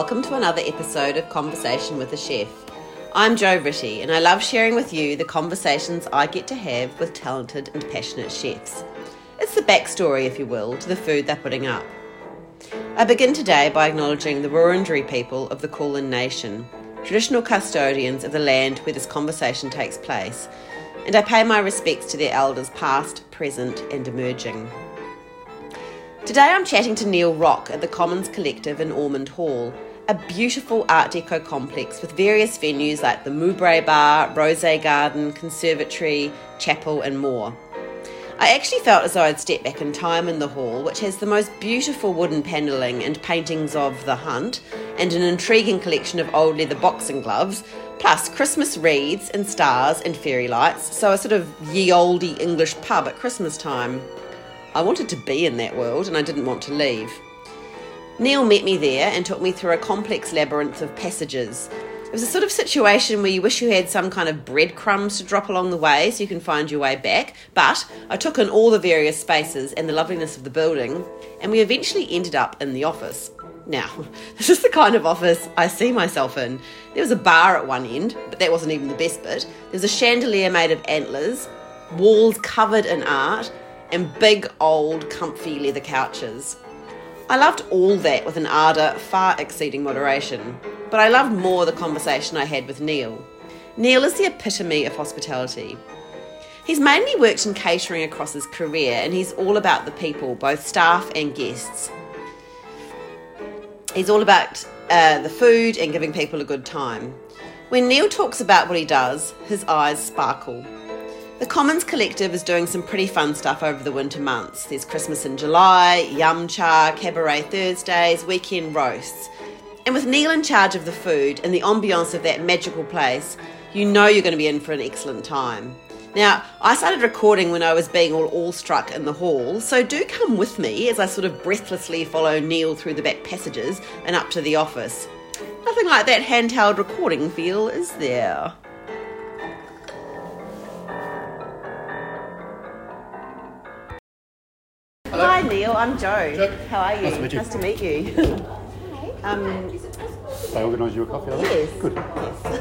welcome to another episode of Conversation with a Chef. I'm Jo Rittey, and I love sharing with you the conversations I get to have with talented and passionate chefs. It's the backstory, if you will, to the food they're putting up. I begin today by acknowledging the Wurundjeri people of the Kulin Nation, traditional custodians of the land where this conversation takes place, and I pay my respects to their elders past, present, and emerging. Today I'm chatting to Neil Rock at the Commons Collective in Ormond Hall, a beautiful Art Deco complex with various venues like the Moubray Bar, Rose Garden, Conservatory, Chapel, and more. I actually felt as though I'd stepped back in time in the hall, which has the most beautiful wooden panelling and paintings of The Hunt, and an intriguing collection of old leather boxing gloves, plus Christmas wreaths and stars and fairy lights, so a sort of ye olde English pub at Christmas time. I wanted to be in that world and I didn't want to leave. Neil met me there and took me through a complex labyrinth of passages. It was a sort of situation where you wish you had some kind of breadcrumbs to drop along the way so you can find your way back, but I took in all the various spaces and the loveliness of the building, and we eventually ended up in the office. Now, this is the kind of office I see myself in. There was a bar at one end, but that wasn't even the best bit. There was a chandelier made of antlers, walls covered in art, and big, old, comfy leather couches. I loved all that with an ardour far exceeding moderation, but I loved more the conversation I had with Neil. Neil is the epitome of hospitality. He's mainly worked in catering across his career, and he's all about the people, both staff and guests. He's all about uh, the food and giving people a good time. When Neil talks about what he does, his eyes sparkle. The Commons Collective is doing some pretty fun stuff over the winter months. There's Christmas in July, Yum Cha, Cabaret Thursdays, weekend roasts. And with Neil in charge of the food and the ambiance of that magical place, you know you're going to be in for an excellent time. Now, I started recording when I was being all awestruck in the hall, so do come with me as I sort of breathlessly follow Neil through the back passages and up to the office. Nothing like that handheld recording feel, is there? Hi Neil, I'm Joe. Jo. How are you? Nice to meet you. Nice to meet you. um, They organise you a coffee, yes. Good.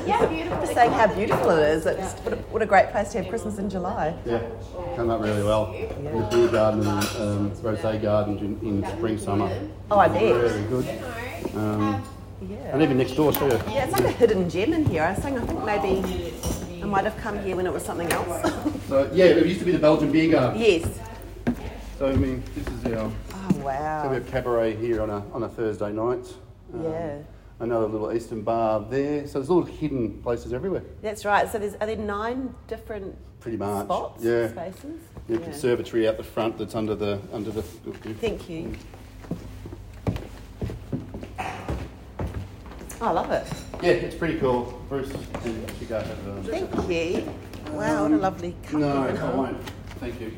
Yeah, beautiful. Just saying how beautiful it is. It's, what, a, what a great place to have Christmas in July. Yeah, come up really well. The beer garden and um, rosé gardens in, in spring, summer. Oh, I bet. Really good. Um, Yeah. and even next door too. Yeah, it's like a hidden gem in here. I was saying, I think maybe I might have come here when it was something else. So yeah, it used to be the Belgian beer garden. yes. So I mean, this is our. Oh, So we have cabaret here on a on a Thursday night. Um, Yeah. Another little Eastern bar there. So there's little hidden places everywhere. That's right. So there's are there nine different Pretty much. spots, Yeah. spaces? The conservatory out the front that's under the under the. Thank you. Oh, I love it. Yeah, it's pretty cool. Bruce, and you go have um, Thank you. Wow, what a lovely. No. I won't. Thank you.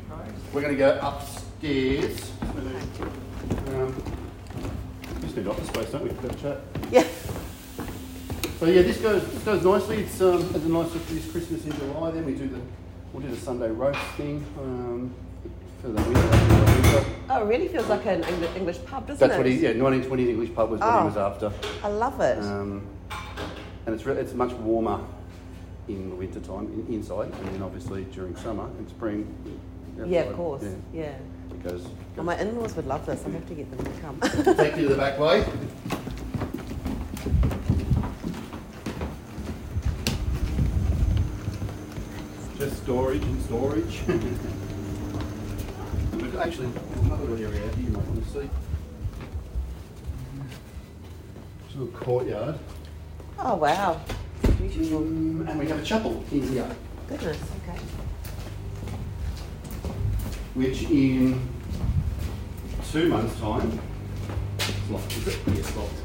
We're going to go upstairs. Um, just need office space, don't we? Have a chat. Yeah. So yeah, this goes this goes nicely. It's um, has a nice for this Christmas in July. Then we do the we'll do the Sunday roast thing um, for the winter. for. Oh, it really feels like an English, English pub, doesn't it? That's it? what he yeah 1920s English pub was what Oh. he was after. I love it. Um, and it's re- it's much warmer in the winter time in, inside, and then obviously during summer and spring. yeah, outside. of course. Yeah. Yeah. Goes, Well, my in-laws would love this. I have to get them to come. Take you to the back way. Just storage and storage. We've actually another little area here you might want to see. It's a little courtyard. oh wow, beautiful. Um, and we have a chapel in here, Goodness. Okay. which in two months' time, it's locked, is it? Yes, locked.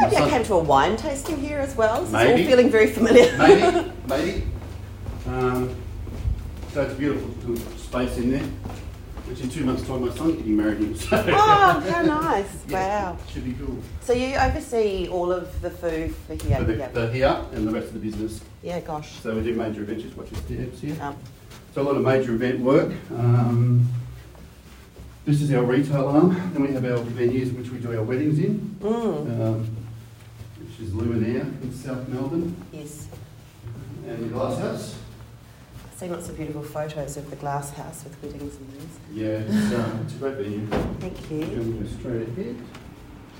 Maybe I came to a wine tasting here as well. This is all Maybe. feeling very familiar. maybe, maybe. Um, so it's a beautiful little space in there, which in two months' time my son getting married in. So oh, how nice! Yeah, Wow. should be cool. So you oversee all of the food for here? For the, yeah. the here and the rest of the business. yeah. Gosh. So we do major events, just watch this steps here. Um, So a lot of major event work. Um, this is our retail arm. Then we have our venues which we do our weddings in. mm, Um, which is Luminare in South Melbourne, Yes. and the Glass House. I've seen lots of beautiful photos of the glass house with weddings and things. Yeah, it's, um, it's a great venue. Thank you. And straight ahead.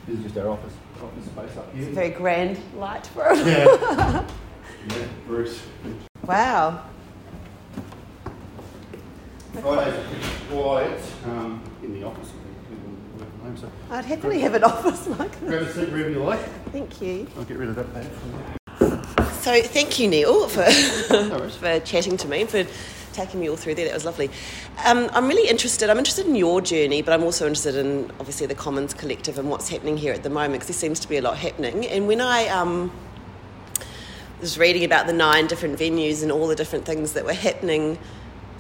This is just our office, office space up here. It's a very grand light for it. Yeah. yeah, Bruce. Wow. Fridays are pretty quiet um, in the office. I think people work from home, so I'd happily have an office like this. grab a seat wherever you like. Thank you. I'll get rid of that you. So thank you, Neil, for for chatting to me, for taking me all through there. That was lovely. Um, I'm really interested. I'm interested in your journey, but I'm also interested in obviously the Commons Collective and what's happening here at the moment because there seems to be a lot happening. And when I um, was reading about the nine different venues and all the different things that were happening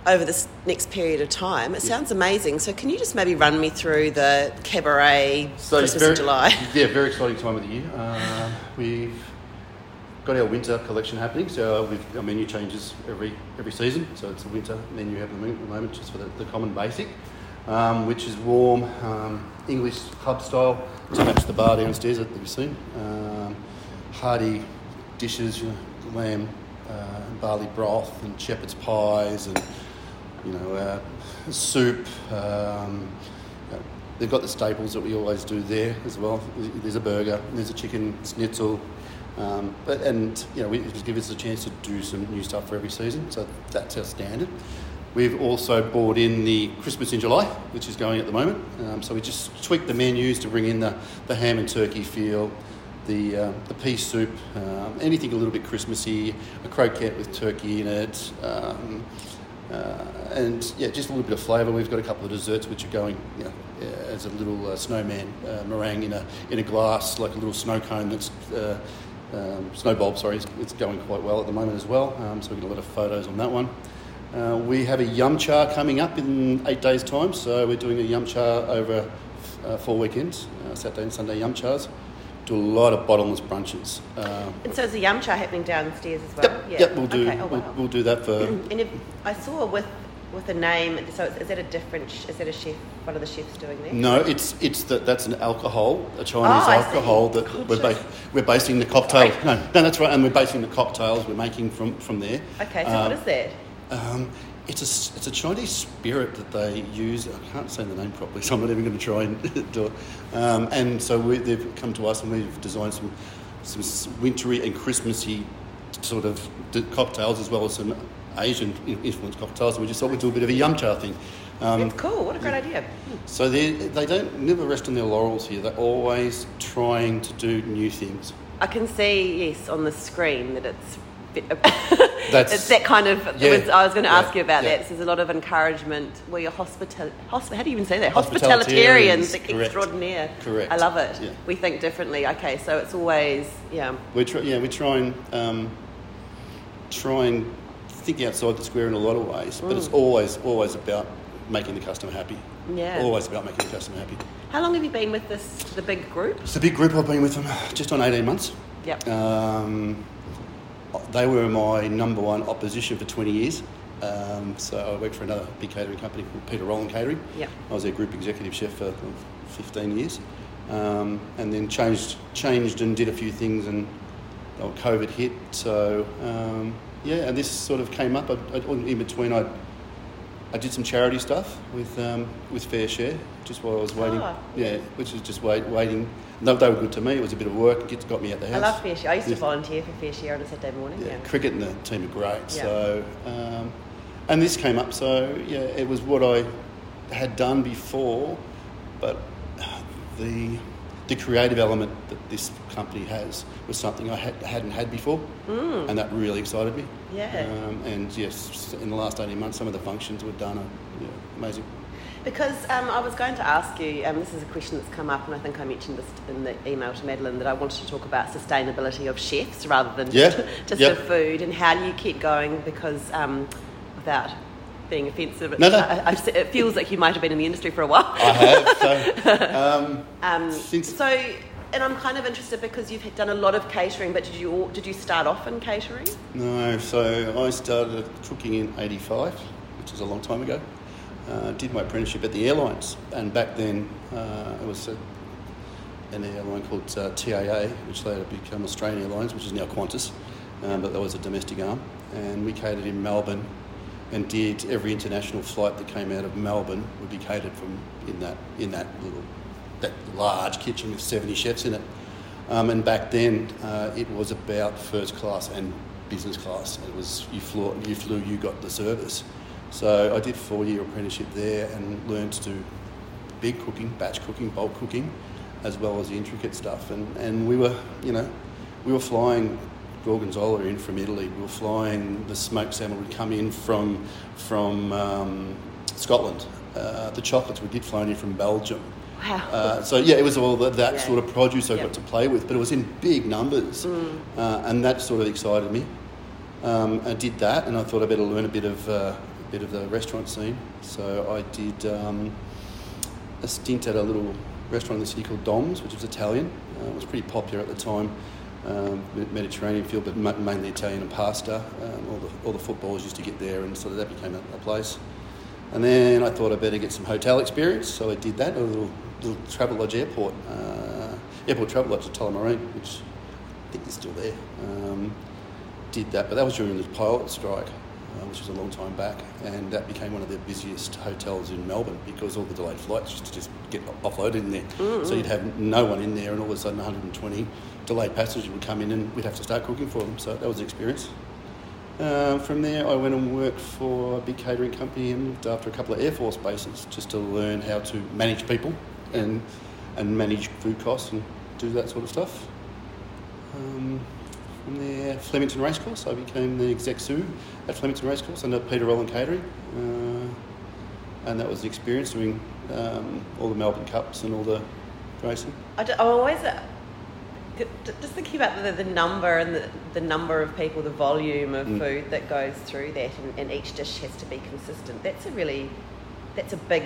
over this next period of time, it sounds amazing. So can you just maybe run me through the cabaret So Christmas very, July? Yeah, very exciting time of the year. Uh, we've got our winter collection happening, so we've, our menu changes every every season. So it's a winter menu at the mo- the moment, just for the, the common basic, um, which is warm um, English pub style to match the bar downstairs that you've seen. Um, hearty dishes, you know, lamb, uh, barley broth, and shepherd's pies, and you know, uh, soup. Um, they've got the staples that we always do there as well. There's a burger, there's a chicken schnitzel, um, but and you know, we it just give us a chance to do some new stuff for every season. So that's our standard. We've also brought in the Christmas in July, which is going at the moment. Um, so we just tweaked the menus to bring in the, the ham and turkey feel, the uh, the pea soup, um, anything a little bit Christmassy, a croquette with turkey in it. Uh, and yeah, just a little bit of flavour. We've got a couple of desserts which are going, you know, uh, as a little uh, snowman meringue in a in a glass, like a little snow cone that's um, snow bulb. Sorry, it's, it's going quite well at the moment as well. Um, so we get a lot of photos on that one. Uh, we have a yum cha coming up in eight days' time. So we're doing a yum cha over uh, four weekends, uh, Saturday and Sunday yum chas. Do a lot of bottomless brunches. Um, And so is the yum cha happening downstairs as well? yep, yep, we'll do. Okay. Oh, we'll, we'll do that for. And if, I saw with with a name. So is, that a different? Is that a chef? One of the chefs doing there? No, it's it's that that's an alcohol, a Chinese Oh, alcohol that we're, ba- we're basing the cocktail. Sorry. No, no, that's right, and we're basing the cocktails we're making from from there. Okay. So Um, what is that? Um, it's a it's a Chinese spirit that they use. I can't say the name properly, so I'm not even going to try and do it. Um, and so we, they've come to us and we've designed some some wintry and Christmassy sort of cocktails as well as some Asian influenced cocktails. And we just thought we'd do a bit of a yum cha thing. Um, That's cool. What a great idea. so they they don't never rest on their laurels here. They're always trying to do new things. I can see yes on the screen that it's. That's- it's that kind of. Yeah, was, I was going to yeah, ask you about yeah. that. So there's a lot of encouragement. Well, you're hospital. Hosp- how do you even say that? Hospitalitarians, Hospitalitarians, extraordinaire. Correct, I love it. We think differently. Okay, so it's always yeah. We try, yeah, we try and um, try and think outside the square in a lot of ways, but it's always always about making the customer happy. Yeah. Always about making the customer happy. How long have you been with this the big group? It's a big group. I've been with them just on eighteen months. Yep. Um, they were my number one opposition for 20 years. Um, so I worked for another big catering company called Peter Rowland Catering. Yep. I was their group executive chef for 15 years, um, and then changed changed and did a few things, and oh, COVID hit. So um, yeah, and this sort of came up. I, I, in between, I I did some charity stuff with um, with FareShare, just while I was waiting. Ah. Yeah, which is just wait, waiting. No, they were good to me. It was a bit of work. It got me out the house. I love FareShare. I used to volunteer for FareShare on a Saturday morning. Yeah, Yeah. cricket and the team are great. Yeah. So, um, and this came up. So yeah, it was what I had done before, but the the creative element that this company has was something I had, hadn't had before, Mm. and that really excited me. Yeah. Um, and yes, in the last eighteen months, some of the functions were done are yeah, amazing. Because um, I was going to ask you, um, this is a question that's come up, and I think I mentioned this in the email to Madeline that I wanted to talk about sustainability of chefs rather than Yeah, just, just yeah. of food, and how do you keep going? Because um, without being offensive, No, no. I, I, it feels like you might have been in the industry for a while. I have. So, um, Um, Since- so, and I'm kind of interested because you've done a lot of catering, but did you all, did you start off in catering? No, so I started cooking in '85, which is a long time ago. Uh, did my apprenticeship at the airlines, and back then uh, it was a, an airline called uh, TAA, which later became Australian Airlines, which is now Qantas, um, but that was a domestic arm. And we catered in Melbourne and did every international flight that came out of Melbourne would be catered from in that in that little that large kitchen with 70 chefs in it. Um, and back then, uh, it was about first class and business class. It was you flew, you flew, you got the service. So I did four year apprenticeship there and learned to do big cooking, batch cooking, bulk cooking, as well as the intricate stuff. And and we were, you know, we were flying gorgonzola in from Italy. We were flying the smoked salmon would come in from from um, Scotland. Uh, the chocolates would get flown in from Belgium. Wow. Uh, so yeah, it was all that, that Yeah. sort of produce I Yep. got to play with, but it was in big numbers, Mm. uh, and that sort of excited me. Um, I did that, and I thought I better learn a bit of uh, bit of the restaurant scene. So I did um, a stint at a little restaurant in the city called Dom's, which was Italian. Uh, it was pretty popular at the time, um, Mediterranean field, but ma- mainly Italian and pasta. Um, all the all the footballers used to get there, and of that became a, a place. And then I thought I'd better get some hotel experience, so I did that at a little, little Travelodge airport, uh, airport Travelodge at Tullamarine, which I think is still there. Um, did that, but that was during the pilot strike, uh, which was a long time back, and that became one of the busiest hotels in Melbourne because all the delayed flights used to just get offloaded in there. So you'd have no one in there, and all of a sudden 120 delayed passengers would come in, and we'd have to start cooking for them. So that was the experience. Uh, from there, I went and worked for a big catering company and looked after a couple of Air Force bases just to learn how to manage people and and manage food costs and do that sort of stuff. Um, from there, Flemington Racecourse, I became the exec sous at Flemington Racecourse under Peter Rowland Catering, uh, and that was the experience doing um, all the Melbourne Cups and all the racing. I am always uh, just thinking about the, the number and the, the number of people, the volume of Mm. food that goes through that, and, and each dish has to be consistent. That's a really, that's a big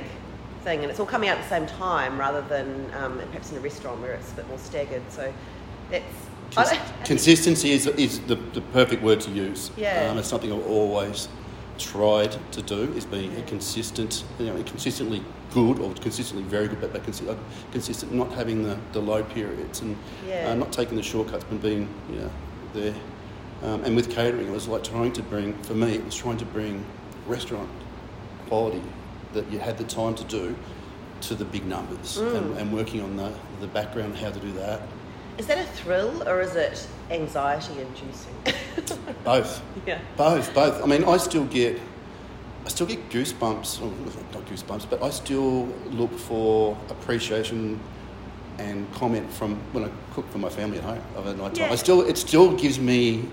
thing, and it's all coming out at the same time rather than um, perhaps in a restaurant where it's a bit more staggered. So that's I Cons- don't- I think- consistency is, is the, the perfect word to use. Yeah. Um, it's something I've always tried to do is be a consistent, you know, consistently good or consistently very good, but, but consi- uh, consistent, not having the, the low periods and Yeah. uh, not taking the shortcuts, but being you know, there. Um, and with catering, it was like trying to bring, for me, it was trying to bring restaurant quality that you had the time to do to the big numbers Mm. and, and working on the, the background, how to do that. Is that a thrill or is it anxiety inducing? Both. yeah. Both, both. I mean, I still get, I still get goosebumps. Not goosebumps, but I still look for appreciation and comment from when I cook for my family at home of at night time. Yeah. I still, it still gives me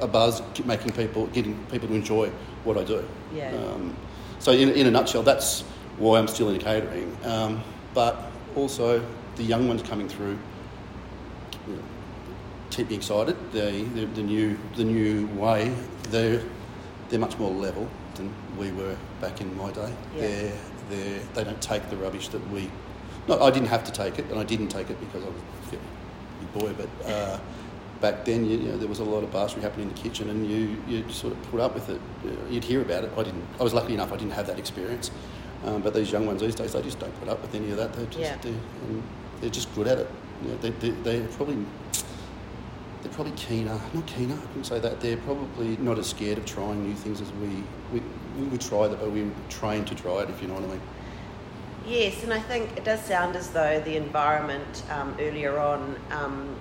a buzz, making people, getting people to enjoy what I do. Yeah. Um, so in, in a nutshell, that's why I'm still in catering. Um, but also the young ones coming through keep me excited. The, the, the new the new way they're they're much more level than we were back in my day. Yeah. They're, they're, they don't take the rubbish that we. No, I didn't have to take it, and I didn't take it because I was a big boy. But uh, back then, you, you know, there was a lot of bastardy happening in the kitchen, and you you sort of put up with it. Uh, You'd hear about it. I didn't. I was lucky enough. I didn't have that experience. Um, but these young ones these days, they just don't put up with any of that. They're just Yeah. they're, and they're just good at it. You know, they, they, they're probably they're probably keener, not keener, I couldn't say that. They're probably not as scared of trying new things as we, we, we would try that, but we were trained to try it, if you know what I mean. Yes, and I think it does sound as though the environment um, earlier on, um,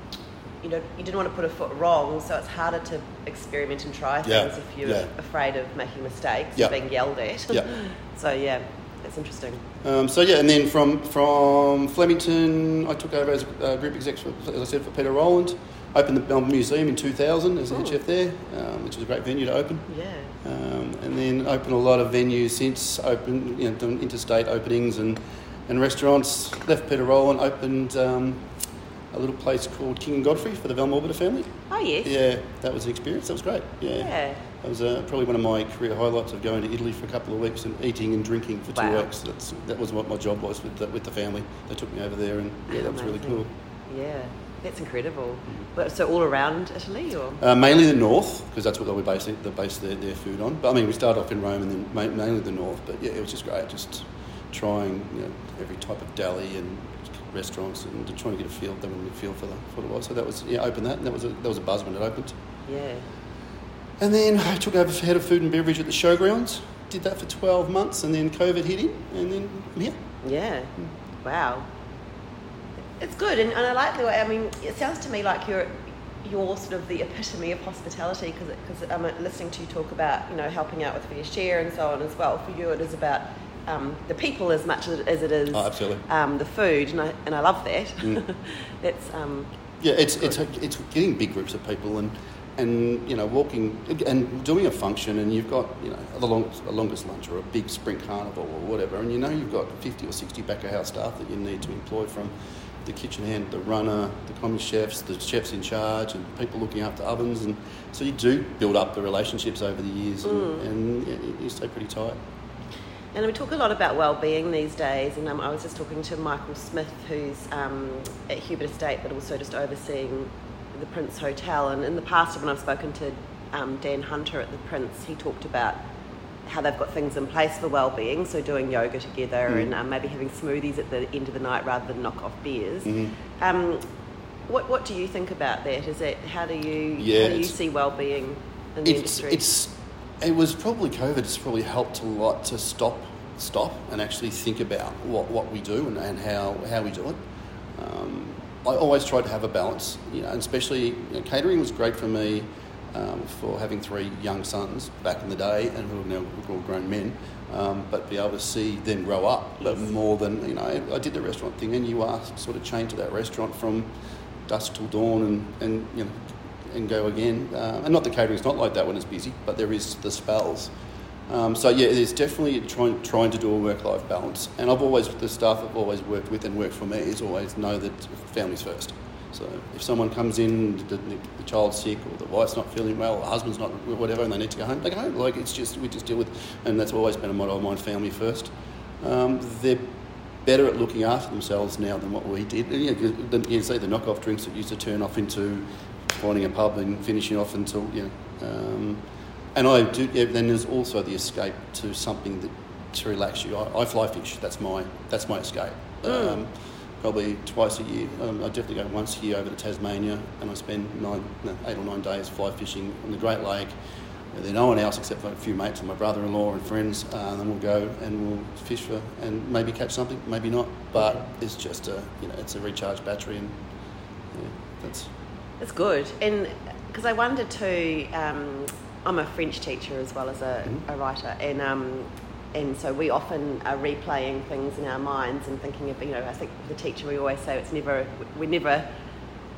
you know, you didn't want to put a foot wrong, so it's harder to experiment and try Yeah, things if you're yeah. afraid of making mistakes Yeah. or being yelled at. Yeah. so yeah, that's interesting. Um, so yeah, and then from from Flemington, I took over as uh, group exec, as I said, for Peter Rowland. Opened the Melbourne Museum in 2000 as Oh. chef there, um, which was a great venue to open. Yeah. Um, and then opened a lot of venues since, opened, you know, done interstate openings and, and restaurants. Left Peter Rowland, opened um, a little place called King and Godfree for the Valmorbida family. Oh yes. Yeah, that was an experience. That was great. Yeah. Yeah. That was uh, probably one of my career highlights of going to Italy for a couple of weeks and eating and drinking for two Wow. weeks. That's, that was what my job was with the, with the family. They took me over there and yeah, that was really cool. Yeah, that's incredible. But, so all around Italy, or Uh, mainly the north, because that's what they were basing they based their, their food on. But I mean, we started off in Rome and then ma- mainly the north. But yeah, it was just great, just trying you know, every type of deli and restaurants and trying to get a feel, them a feel for the for the was. So that was yeah, opened that, and that was a, that was a buzz when it opened. Yeah. And then I took over head of food and beverage at the showgrounds. Did that for 12 months, and then COVID hit in, and then I'm here. Yeah. Wow. It's good, and, and I like the way. I mean, it sounds to me like you're you're sort of the epitome of hospitality because because I'm listening to you talk about you know helping out with FareShare and so on as well. For you, it is about um, the people as much as it is Oh, absolutely. um, the food, and I and I love that. Mm. That's um, Yeah, it's it's it's getting big groups of people and and you know walking and doing a function and you've got you know the long, a longest lunch or a big spring carnival or whatever and you know you've got 50 or 60 back of house staff that you need to employ from the kitchen hand, the runner, the commis chefs, the chefs in charge, and people looking after ovens, and so you do build up the relationships over the years, and, and yeah, you- you stay pretty tight. And we talk a lot about well-being these days, and um, I was just talking to Michael Smith, who's um, at Hubert Estate, but also just overseeing the Prince Hotel. And in the past, when I've spoken to um, Dan Hunter at the Prince, he talked about how they've got things in place for well-being, so doing yoga together Mm. and um, maybe having smoothies at the end of the night rather than knock off beers. Mhm. Um, what what do you think about that? Is it how do you Yeah, how do you see well-being in the It's industry? it's it was probably COVID. It's probably helped a lot to stop stop and actually think about what, what we do and, and how how we do it. Um, I always try to have a balance, you know, and especially you know, catering was great for me um, for having three young sons back in the day and who are now all grown men. Um, but be able to see them grow up, but more than you know, I, did the restaurant thing, and you are sort of chained to that restaurant from dusk till dawn, and, and you know, and go again. Uh, and not the catering's not like that when it's busy, but there is the spells. Um, so yeah, there's definitely trying trying to do a work-life balance. And I've always the staff I've always worked with and worked for me is always know that family's first. So if someone comes in, the, the, the child's sick or the wife's not feeling well, or the husband's not whatever, and they need to go home, they go home. Like it's just we just deal with, and that's always been a motto of mine: family first. Um, they're better at looking after themselves now than what we did. And, you, know, the- you say the knockoff drinks that used to turn off into finding a pub and finishing off until you know. Um, and I do. Yeah, then there's also the escape to something that to relax you. I, I fly fish. That's my that's my escape. Um, probably twice a year. Um, I definitely go once a year over to Tasmania, and I spend nine, no, eight or nine days fly fishing on the Great Lake. There's no one else except for a few mates and my brother-in-law and friends. Uh, and then we'll go and we'll fish for and maybe catch something, maybe not. But it's just a you know it's a recharged battery, and yeah, that's It's good, and because I wondered too. Um, I'm a French teacher as well as a, Mhm. a writer, and um, and so we often are replaying things in our minds and thinking of you know. I think the teacher we always say it's never we never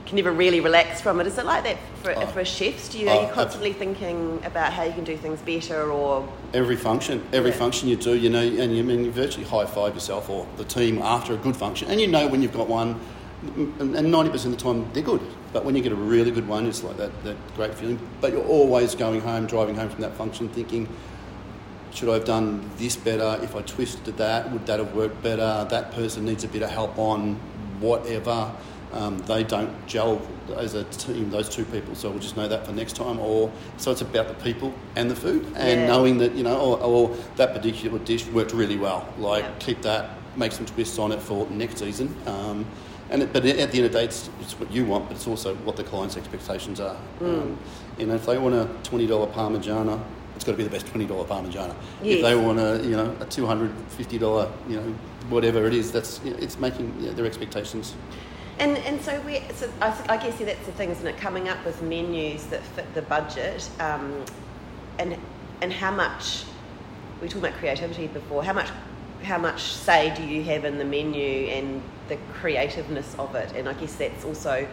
can never really relax from it. Is it like that for, Oh. for chefs? Do you Oh, are you oh, constantly thinking about how you can do things better or Every function, every Yeah. function you do, you know, and you I mean you virtually high five yourself or the team after a good function, and you know when you've got one, and ninety percent of the time they're good. But when you get a really good one, it's like that, that great feeling. But you're always going home, driving home from that function, thinking, should I have done this better? If I twisted that, would that have worked better? That person needs a bit of help on whatever. Um, they don't gel as a team, those two people, so we'll just know that for next time. Or so it's about the people and the food, and Yeah. knowing that you know, or, or that particular dish worked really well. Like Yeah. keep that, make some twists on it for next season. Um, and it, but at the end of the day, it's, it's what you want, but it's also what the client's expectations are. Um, you know, if they want a twenty dollar parmigiana, it's got to be the best twenty dollar parmigiana. If they want a you know a two hundred fifty dollar you know whatever it is, that's you know, it's making you know, their expectations. And and so we so I, I guess yeah, that's the thing, isn't it? Coming up with menus that fit the budget, um, and and how much we talked about creativity before. How much how much say do you have in the menu and the creativeness of it? And I guess that's also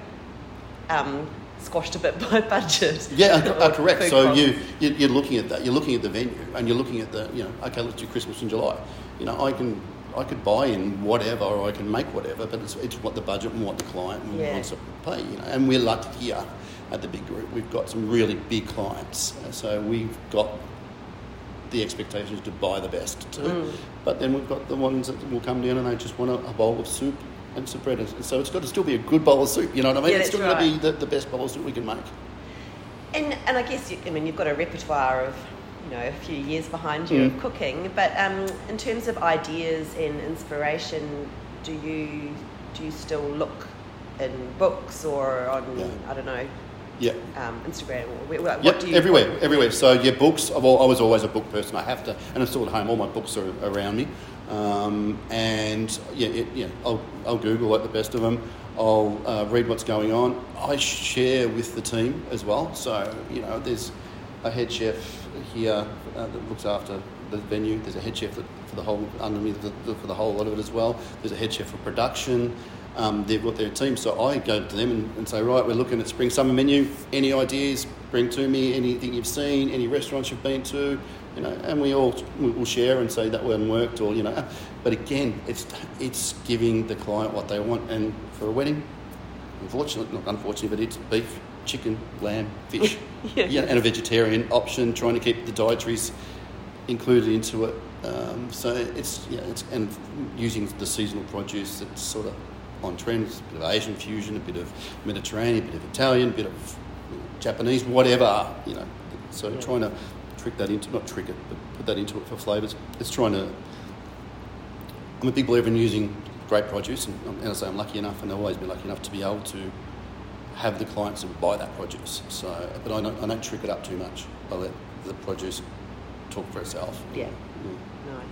um, squashed a bit by budget. Yeah, uh, uh, correct. So costs. you, you you're looking at that. You're looking at the venue, and you're looking at the you know okay, let's do Christmas in July. You know, I can I could buy in whatever, or I can make whatever, but it's, it's what the budget and what the client Yeah. wants to pay. You know, and we're lucky here at the big group. We've got some really big clients, Uh, so we've got the expectations to buy the best too. Mm. But then we've got the ones that will come down and they just want a, a bowl of soup and some bread. And so it's got to still be a good bowl of soup. You know what I mean? Yeah, it's still got to be the, the best bowl of soup we can make. And and I guess you, I mean you've got a repertoire of you know a few years behind you Mm. of cooking, but um, in terms of ideas and inspiration, do you do you still look in books or on Yeah. I don't know Yeah. um, Instagram or what Yep, do you everywhere, everywhere. So yeah, books. I've al- I was always a book person. I have to, and I'm still at home. All my books are around me, um, and yeah, it, yeah. I'll, I'll Google at the best of them. I'll uh, read what's going on. I share with the team as well. So you know, there's a head chef here uh, that looks after the venue. There's a head chef for the whole under me for the whole lot of it as well. There's a head chef for production. Um, they've got their team, so I go to them and, and say, right, we're looking at spring summer menu. Any ideas? Bring to me. Anything you've seen? Any restaurants you've been to? You know, and we all we will share and say that one worked, or you know. But again, it's it's giving the client what they want, and for a wedding, unfortunately, not unfortunately, but it's beef, chicken, lamb, fish, Yeah. yeah, and a vegetarian option. Trying to keep the dietaries included into it. Um, so it's yeah, it's and using the seasonal produce that's sort of on trend. It's a bit of Asian fusion, a bit of Mediterranean, a bit of Italian, a bit of Japanese, whatever you know. So Yeah. trying to trick that into not trick it, but put that into it for flavours. It's trying to. I'm a big believer in using great produce, and, and I say I'm lucky enough, and I've always been lucky enough to be able to have the clients and buy that produce. So, but I don't, I don't trick it up too much. I let the produce talk for itself. Yeah. Mm. Nice.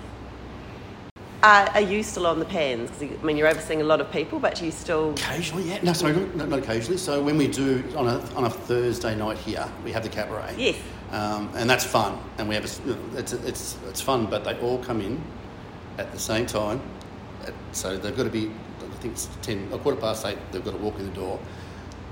Uh, are you still on the pans? 'Cause I mean, you're overseeing a lot of people, but you still. Occasionally, yeah. No, sorry, not, not occasionally. So when we do on a, on a Thursday night here, we have the cabaret. Yes. Um, and that's fun. And we have a it's, it's, it's fun, but they all come in at the same time. So they've got to be, I think it's 10, a quarter past eight, they've got to walk in the door.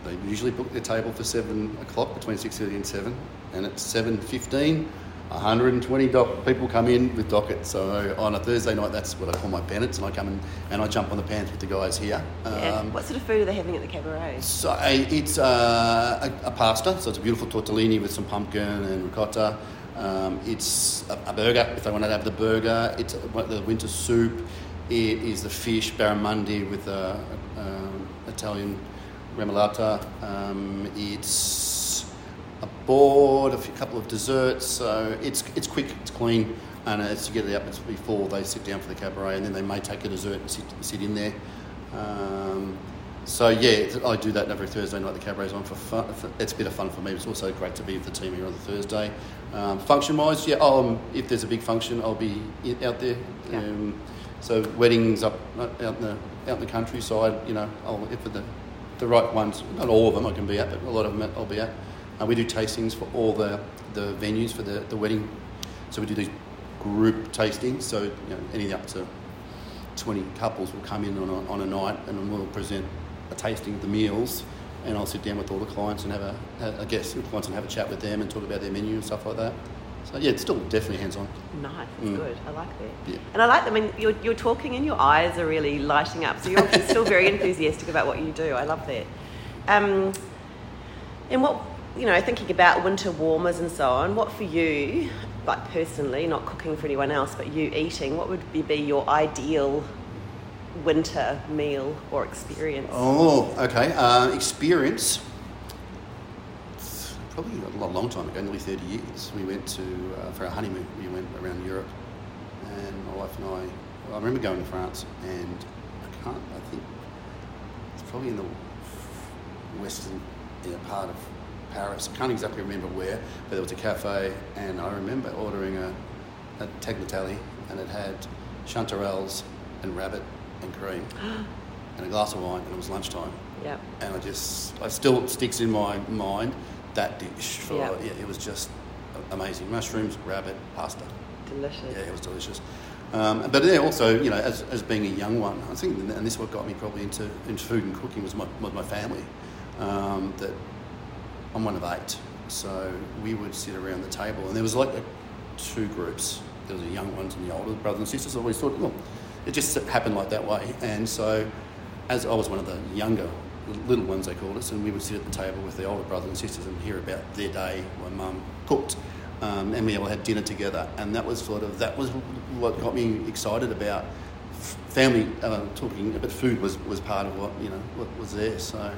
They usually book their table for seven o'clock, between 6.30 and 7. And at 7.15, 120 doc- people come in with dockets. So on a Thursday night, that's what I call my penance. And I come in and I jump on the pants with the guys here. Yeah. Um, what sort of food are they having at the cabaret? so uh, it's uh, a, a pasta, so it's a beautiful tortellini with some pumpkin and ricotta. Um, it's a, a burger if they want to have the burger. It's a, the winter soup. It is the fish barramundi with a, um Italian gremolata. Um, it's a board, a few, couple of desserts. So it's it's quick, it's clean, and it's to get it up it's before they sit down for the cabaret, and then they may take a dessert and sit, sit in there. Um, so yeah, I do that every Thursday night. The cabaret's on for fun. It's a bit of fun for me. It's also great to be with the team here on the Thursday. Um, function wise, yeah, um, if there's a big function, I'll be out there. Yeah. Um, so weddings up out in the out in the countryside, you know, I'll if the the right ones, not all of them I can be at, but a lot of them I'll be at. Uh, we do tastings for all the the venues for the, the wedding. So we do these group tastings. So you know, anything up to 20 couples will come in on a, on a night and we'll present a tasting of the meals and I'll sit down with all the clients and have a, a, a guest with clients and have a chat with them and talk about their menu and stuff like that. So yeah, it's still definitely hands-on. Nice, that's Mm. good. I like that. Yeah. And I like, I mean, you're, you're talking and your eyes are really lighting up. So you're still very enthusiastic about what you do. I love that. Um, and what, you know, thinking about winter warmers and so on, what for you, like personally, not cooking for anyone else, but you eating, what would be, your ideal winter meal or experience? Oh, okay. Uh, experience. Probably a long, time ago, nearly 30 years. We went to, uh, for our honeymoon, we went around Europe. And my wife and I, I remember going to France and I can't, I think it's probably in the western you know, part of Paris. I can't exactly remember where, but there was a cafe and I remember ordering a, a tagliatelle and it had chanterelles and rabbit and cream and a glass of wine and it was lunchtime yeah. and I just I still sticks in my mind that dish for Yeah. yeah. it was just amazing mushrooms rabbit pasta Delicious. yeah it was delicious um, but then also you know as, as being a young one I think and this is what got me probably into, into food and cooking was my, was my family um, that I'm one of eight. So we would sit around the table and there was like two groups. There was the young ones and the older brothers and sisters I always thought well it just happened like that way. And so as I was one of the younger little ones they called us, and we would sit at the table with the older brothers and sisters and hear about their day when mum cooked, um, and we all had dinner together, and that was sort of that was what got me excited about family uh, talking, but food was, was part of what you know what was there. So,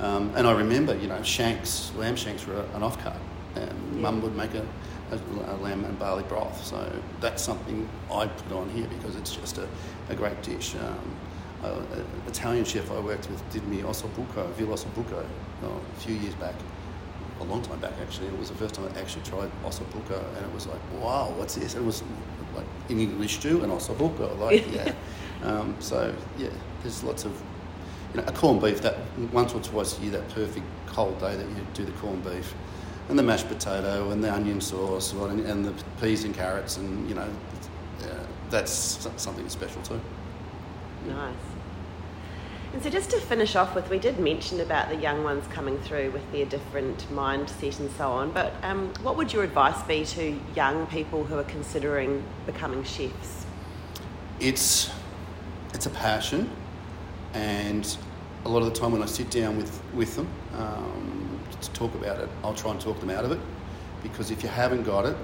um, and I remember you know shanks, lamb shanks were an off cut, and Yeah. mum would make a, a, a lamb and barley broth. So that's something I put on here because it's just a, a great dish. Um, an Italian chef I worked with did me ossobuco, veal ossobuco, oh, a few years back, a long time back actually. It was the first time I actually tried ossobuco, and it was like, wow, what's this? It was like in English stew and ossobuco, like yeah. Um, so yeah, there's lots of you know, a corned beef that once or twice a year, that perfect cold day that you do the corned beef, and the mashed potato and the onion sauce and, and the peas and carrots, and you know, uh, that's something special too. Nice. And so, just to finish off with, we did mention about the young ones coming through with their different mindset and so on. But um, what would your advice be to young people who are considering becoming chefs? It's it's a passion, and a lot of the time when I sit down with with them um, to talk about it, I'll try and talk them out of it, because if you haven't got it,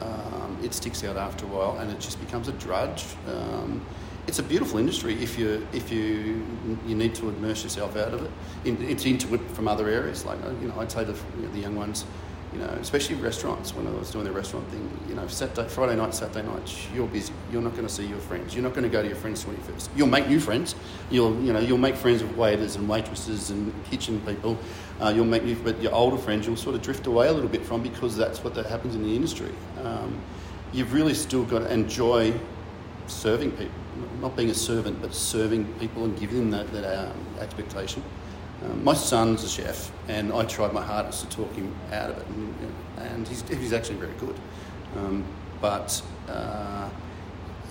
um, it sticks out after a while, and it just becomes a drudge. Um, it's a beautiful industry if you if you you need to immerse yourself out of it. In, it's into it from other areas. Like you know, I'd say know, the young ones, you know, especially restaurants. When I was doing the restaurant thing, you know, Saturday, Friday night, Saturday night, you're busy. You're not going to see your friends. You're not going to go to your friends' twenty first. You'll make new friends. You'll you know you'll make friends with waiters and waitresses and kitchen people. Uh, you'll make new, but your older friends you'll sort of drift away a little bit from because that's what that happens in the industry. Um, you've really still got to enjoy serving people, not being a servant, but serving people and giving them that, that um, expectation. Um, my son's a chef, and I tried my hardest to talk him out of it, and, and he's, he's actually very good. Um, but uh,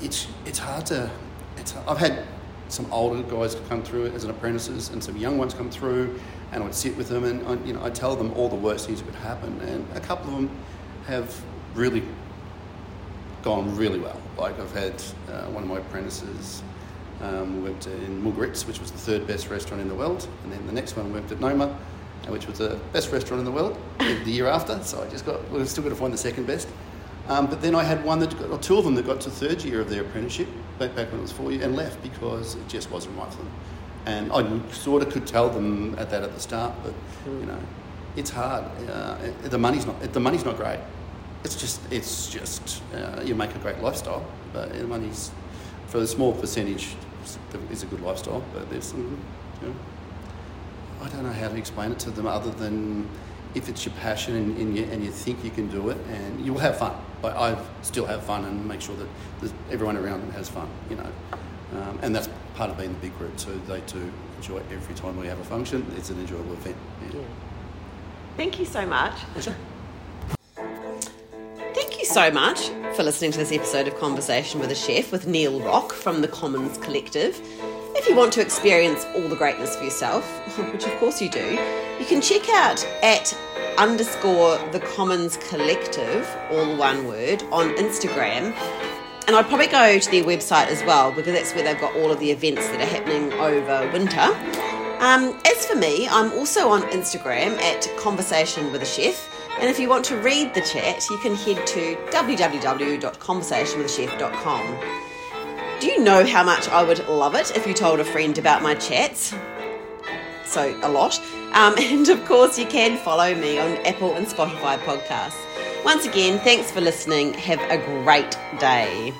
it's it's hard to. It's, I've had some older guys come through as an apprentices, and some young ones come through, and I'd sit with them, and I, you know I tell them all the worst things that could happen, and a couple of them have really gone really well. Like I've had uh, one of my apprentices um, worked in Mugaritz, which was the third best restaurant in the world, and then the next one worked at Noma, uh, which was the best restaurant in the world the year after. So I just got we've still got to find the second best. Um, but then I had one that got, or two of them that got to third year of their apprenticeship back back when it was four years and left because it just wasn't right for them. And I sort of could tell them at that at the start, but you know, it's hard. Uh, the money's not the money's not great it's just it's just uh, you make a great lifestyle, but the money's for a small percentage is a good lifestyle. But there's some, you know, I don't know how to explain it to them other than if it's your passion and, and, you, and you think you can do it, and you will have fun. But I still have fun and make sure that everyone around them has fun, you know. Um, and that's part of being the big group too. They too enjoy every time we have a function. It's an enjoyable event. Yeah. Yeah. Thank you so much. So much for listening to this episode of Conversation with a Chef with Neil Rock from the Commons Collective. If you want to experience all the greatness for yourself, which of course you do, you can check out at underscore the Commons Collective, all one word, on Instagram. And I'd probably go to their website as well because that's where they've got all of the events that are happening over winter. Um, as for me, I'm also on Instagram at Conversation with a Chef. And if you want to read the chat, you can head to www.conversationwithachef.com. Do you know how much I would love it if you told a friend about my chats? So, a lot. Um, and of course, you can follow me on Apple and Spotify podcasts. Once again, thanks for listening. Have a great day.